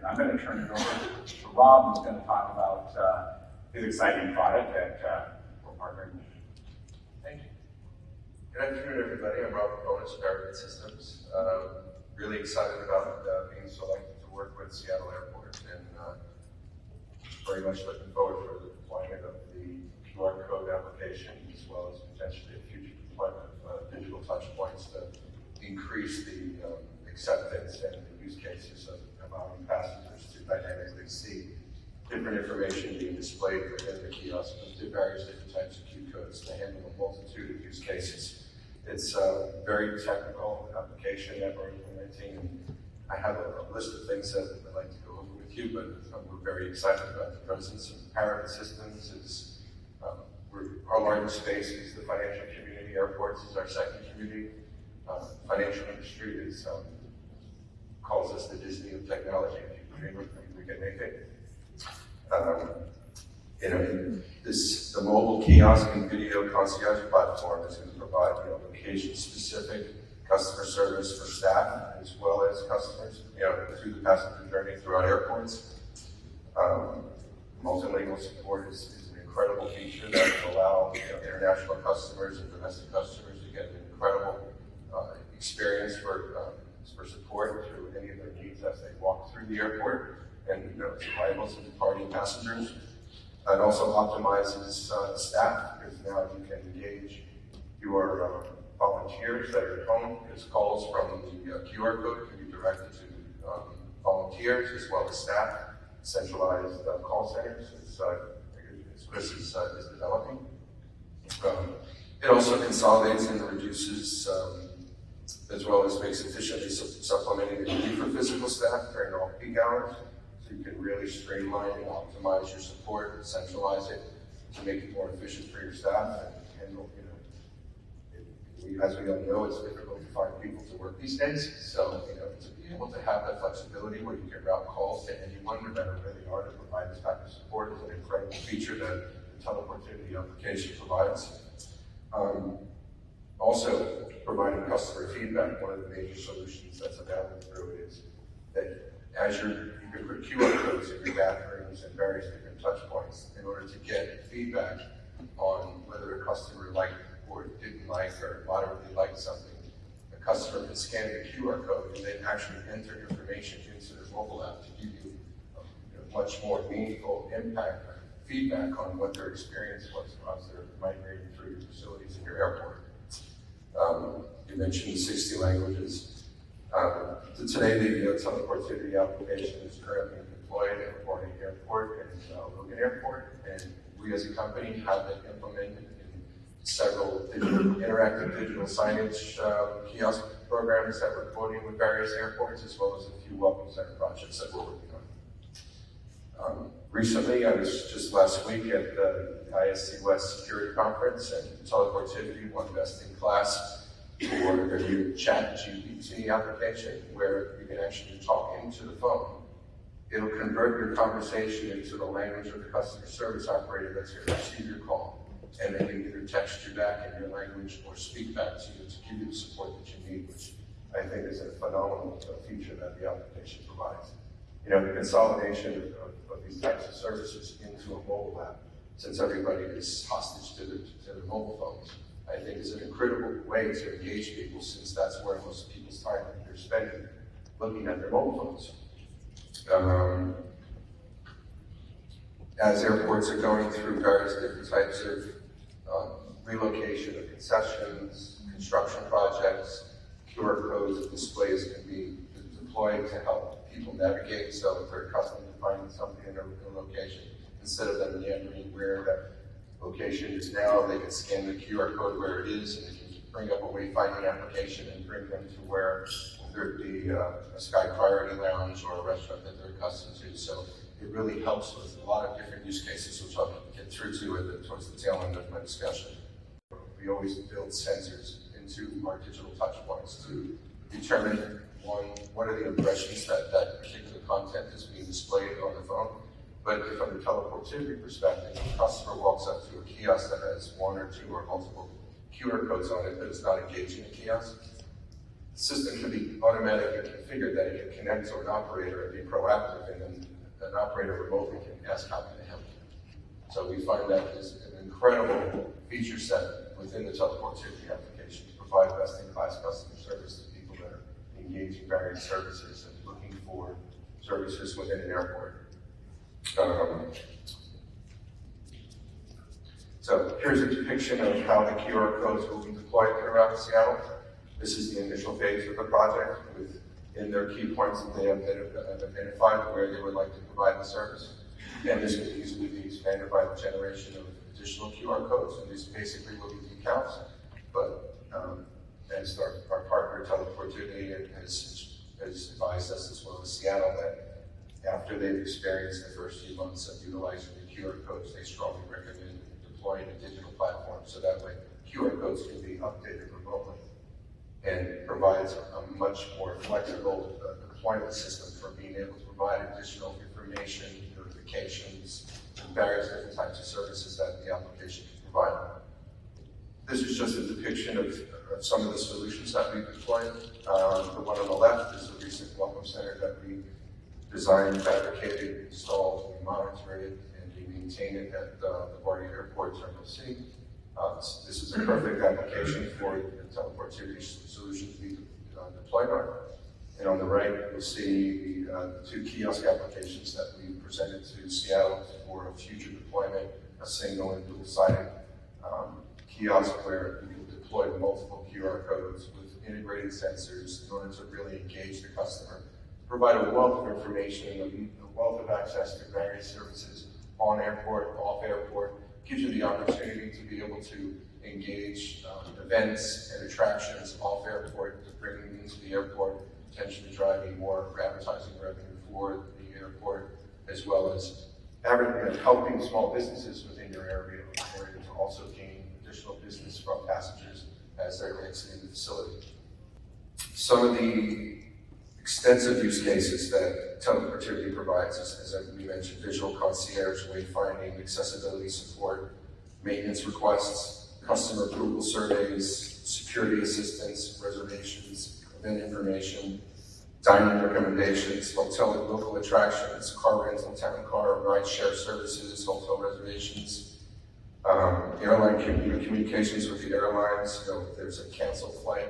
And I'm going to turn it over to Rob, who's going to talk about uh, his exciting product that uh, we're partnering with. Thank you. Good afternoon, everybody. I'm Rob Leiponis, Parabit Systems. Um, really excited about uh, being selected to work with Seattle Airport and uh, very much looking forward for the deployment of the QR code application as well as potentially a future deployment of uh, digital touch points to increase the um, acceptance and the use cases of allowing passengers to dynamically see different information being displayed within the kiosk with various different types of Q codes to handle a multitude of use cases. It's a very technical application that we're implementing, I have a, a list of things that I'd like to go over with you, but um, we're very excited about the presence of Parabit Systems. Is um, our largest space is the financial community. Airports is our second community. Uh, financial industry is um, calls us the Disney of technology. If you dream it, we can make it. Um, you know, this the mobile kiosk and video concierge platform is going to provide you know, location-specific customer service for staff as well as customers, you know, through the passenger journey throughout airports. Um, multilingual support is, is, an incredible feature that will allow you know, international customers and domestic customers to get an incredible uh, experience for um, for support through any of their needs as they walk through the airport and you know, arrivals and departing passengers. It also optimizes uh, staff because now you can engage your uh, volunteers that are at home because calls from the uh, QR code can be directed to um, volunteers as well as staff, centralized uh, call centers as, uh, Chris is, uh, is developing. Um, it also consolidates and reduces um, as well as makes efficiently su- supplementing the need for physical staff during all peak hours. So you can really streamline and optimize your support, and centralize it to make it more efficient for your staff and handle, you know, it, as we all know, it's difficult to find people to work these days. So, you know, to be able to have that flexibility where you can route calls to anyone, no matter where they are, to provide this type of support is an incredible feature that the teleportivity application provides. Um, also, providing customer feedback, one of the major solutions that's available through it is that as you're, you can put QR codes in your bathrooms and various different touch points in order to get feedback on whether a customer liked or didn't like or moderately liked something. The customer can scan the QR code and then actually enter information into their mobile app to give you a you know, much more meaningful impact feedback on what their experience was as they're migrating through your facilities in your airport. Um, you mentioned 60 languages. Um, today, the uh, teleportivity application is currently deployed at Boarding Airport and uh, Logan Airport, and we as a company have it implemented in several digital, interactive digital signage uh, kiosk programs that we're quoting with various airports, as well as a few welcome center projects that we're working on. Um, recently, I was just last week at the ISC West Security Conference, and teleportivity won best in class for their new chat GPT application, where you can actually talk into the phone. It'll convert your conversation into the language of the customer service operator that's going to receive your call, and they can either text you back in your language or speak back to you to give you the support that you need, which I think is a phenomenal feature that the application provides. You know, the consolidation of, of, these types of services into a mobile app since everybody is hostage to their, to their mobile phones, I think is an incredible way to engage people since that's where most people's time they're spending looking at their mobile phones. Um, as airports are going through various different types of um, relocation of concessions, construction projects, QR codes and displays can be deployed to help people navigate. So if they're accustomed to finding something in a, location, instead of them meandering where that location is now, they can scan the QR code where it is and they can bring up a wayfinding application and bring them to where whether it be uh, a Sky Priority Lounge or a restaurant that they're accustomed to. So it really helps with a lot of different use cases, which I'll get through to the, towards the tail end of my discussion. We always build sensors into our digital touch points to determine one, what are the impressions that that particular content is being displayed on the phone, but from the teleportivity perspective, the customer walks up to a kiosk that has one or two or multiple QR codes on it, but it's not engaging the kiosk. The system can be automatically configured that it can connect to an operator and be proactive, and then an operator remotely can ask how can I help you. So we find that is an incredible feature set within the teleportivity application to provide best-in-class customer service to people that are various services and looking for services within an airport. Um, so here's a depiction of how the QR codes will be deployed throughout Seattle. This is the initial phase of the project with in their key points that they have identified where they would like to provide the service. And this could easily be expanded by the generation of additional QR codes, and these basically will be the decals. But um, as our, our partner Teleportivity has, has advised us as well as Seattle that after they've experienced the first few months of utilizing the QR codes, they strongly recommend deploying a digital platform so that way QR codes can be updated remotely and provides a much more flexible uh, deployment system for being able to provide additional information, notifications, and various different types of services that the application can provide. This is just a depiction of, of some of the solutions that we've deployed. Um, the one on the left is a recent welcome center that we designed, fabricated, installed, we monitor it, and we maintain it at uh, the LaGuardia Airport Terminal C. Uh, this, is a perfect application for the teleportivity solution to be uh, deployed on. And on the right, you'll see the, uh, the two kiosk applications that we presented to Seattle for a future deployment, a single and dual-sided um, kiosk where you can deploy multiple QR codes with integrated sensors in order to really engage the customer, provide a wealth of information, a wealth of access to various services on airport, off airport, gives you the opportunity to be able to engage um, events and attractions off airport to bring them into the airport, potentially driving more advertising revenue for the airport, as well as helping small businesses within your area, area to also gain additional business from passengers as they're exiting the facility. Some of the extensive use cases that teleportivity provides, as, as we mentioned, visual concierge, wayfinding, accessibility support, maintenance requests, customer approval surveys, security assistance, reservations, event information, dining recommendations, hotel and local attractions, car rental, town car, ride share services, hotel reservations, um, airline communications with the airlines, you know, if there's a canceled flight,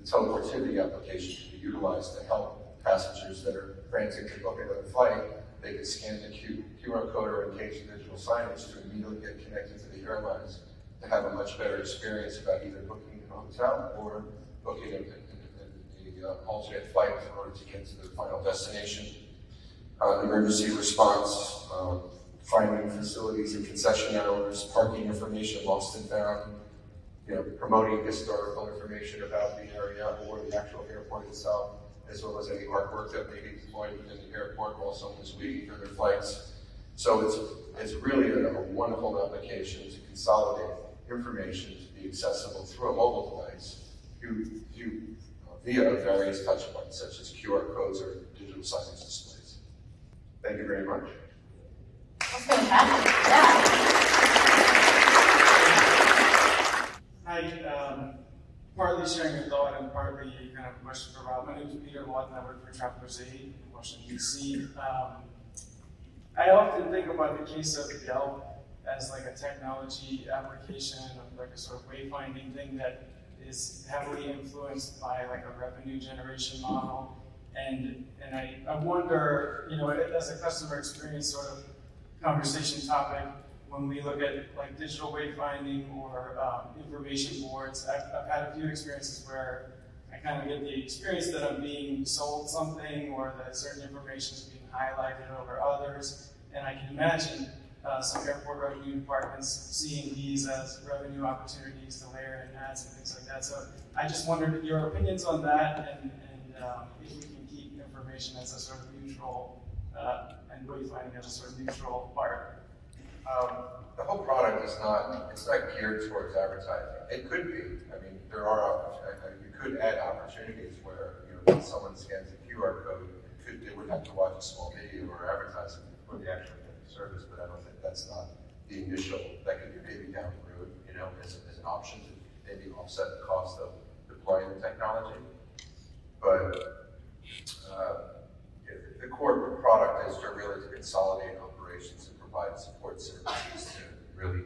the teleportivity application can be utilized to help passengers that are frantically booking a flight. They can scan the Q, QR code or engage the digital signage to immediately get connected to the airlines to have a much better experience about either booking a hotel or booking a, a, a, a alternate flight in order to get to the final destination. Uh, emergency response, um, finding facilities and concession hours, parking information lost and found, you know, promoting historical information about the area or the actual airport itself, as well as any artwork that may be deployed within the airport while someone is waiting for their flights. So it's, it's really a, a wonderful application to consolidate information to be accessible through a mobile device through, through, uh, via various touch points such as QR codes or digital signage displays. Thank you very much. Hi, um, partly sharing a thought and partly kind of a question for Rob. My name is Peter Lawton. I work for Travelers Aid in Washington, D.C. Um, I often think about the case of Yelp as like a technology application, like a sort of wayfinding thing that is heavily influenced by like a revenue generation model. And, and I, I wonder, you know, as a customer experience sort of conversation topic, when we look at like digital wayfinding or um, information boards, I've, I've, had a few experiences where I kind of get the experience that I'm being sold something or that certain information is being highlighted over others. And I can imagine uh, some airport revenue departments seeing these as revenue opportunities to layer in ads and things like that. So I just wondered your opinions on that and, and um, if we can keep information as a sort of neutral uh, and wayfinding as a sort of neutral part. Um, the whole product is not, it's not geared towards advertising. It could be. I mean, there are, opportunities, you could add opportunities where, you know, someone scans a QR code, could, they would have to watch a small video or advertising before they actually get the service, but I don't think that's not the initial, that could be maybe down the road, you know, as, as an option to maybe offset the cost of deploying the technology. But, uh, it- the core product is to really to consolidate operations and provide support services to really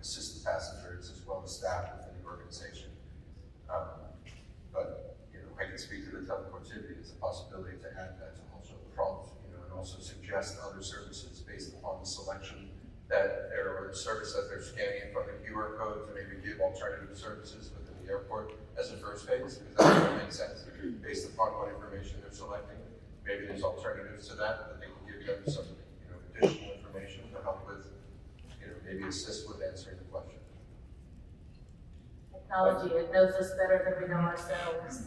assist the passengers as well as staff within the organization. Um, But, you know, I can speak to the teleportivity as a possibility to add that to also prompt, you know, and also suggest other services based upon the selection that there service that they're scanning from the QR code to maybe give alternative services within the airport as a first phase, because that would make sense, based upon what information they're selecting. Maybe there's alternatives to that, that they can give them some, you know, additional information to help with, you know, maybe assist with answering the question. Technology, it knows us better than we know ourselves.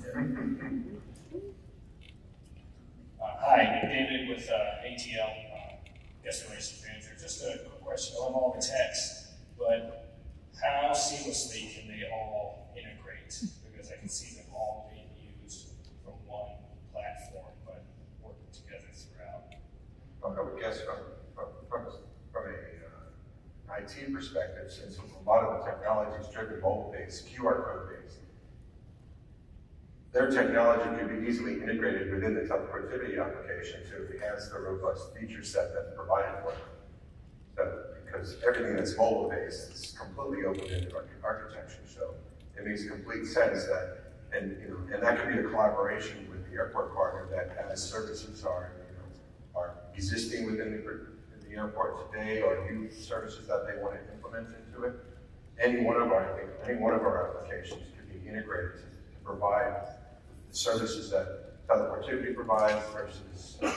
Uh, Hi, David with uh, ATL, uh, Guest Relations Manager. Just a quick question. I love all the text, but how seamlessly can they all integrate? Because I can see them all being used from one platform, but working together throughout. I would guess from, from, from, from a, uh, IT perspective, since a lot of the technology is driven mobile-based, QR code-based, their technology can be easily integrated within the teleportivity application to enhance the robust feature set that's provided for them. So, because everything that's mobile-based is completely open-ended architecture, so it makes complete sense that, and, you know, and that could be a collaboration with the airport partner that as services are, you know, are existing within the, airport today, or new services that they want to implement into it. Any one of our, any one of our applications could be integrated to, provide the services that teleportivity provides versus uh,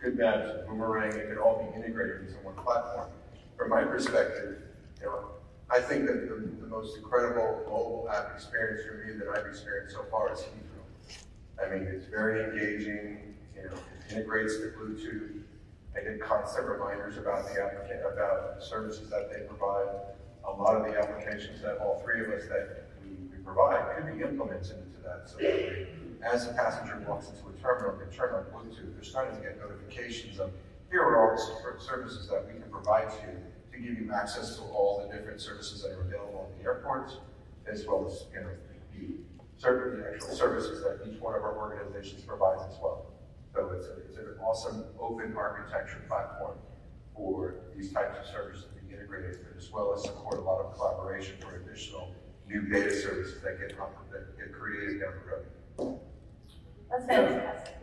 good maps, boomerang, it could all be integrated into one platform. From my perspective, you know, I think that the, the most incredible mobile app experience for me that I've experienced so far is Heathrow. I mean, it's very engaging, you know, it integrates the Bluetooth. I get constant reminders about the applicant, about the services that they provide. A lot of the applications that all three of us that we, provide could be implemented into that. So that as a passenger walks into a terminal, they turn on Bluetooth, they're starting to get notifications of, here are all the services that we can provide to you to give you access to all the different services that are available in the airports, as well as, you know, the the actual services that each one of our organizations provides as well. So it's, a, it's an awesome open architecture platform for these types of services to be integrated, as well as support a lot of collaboration for additional new data services that get, that get created down the road. That's fantastic.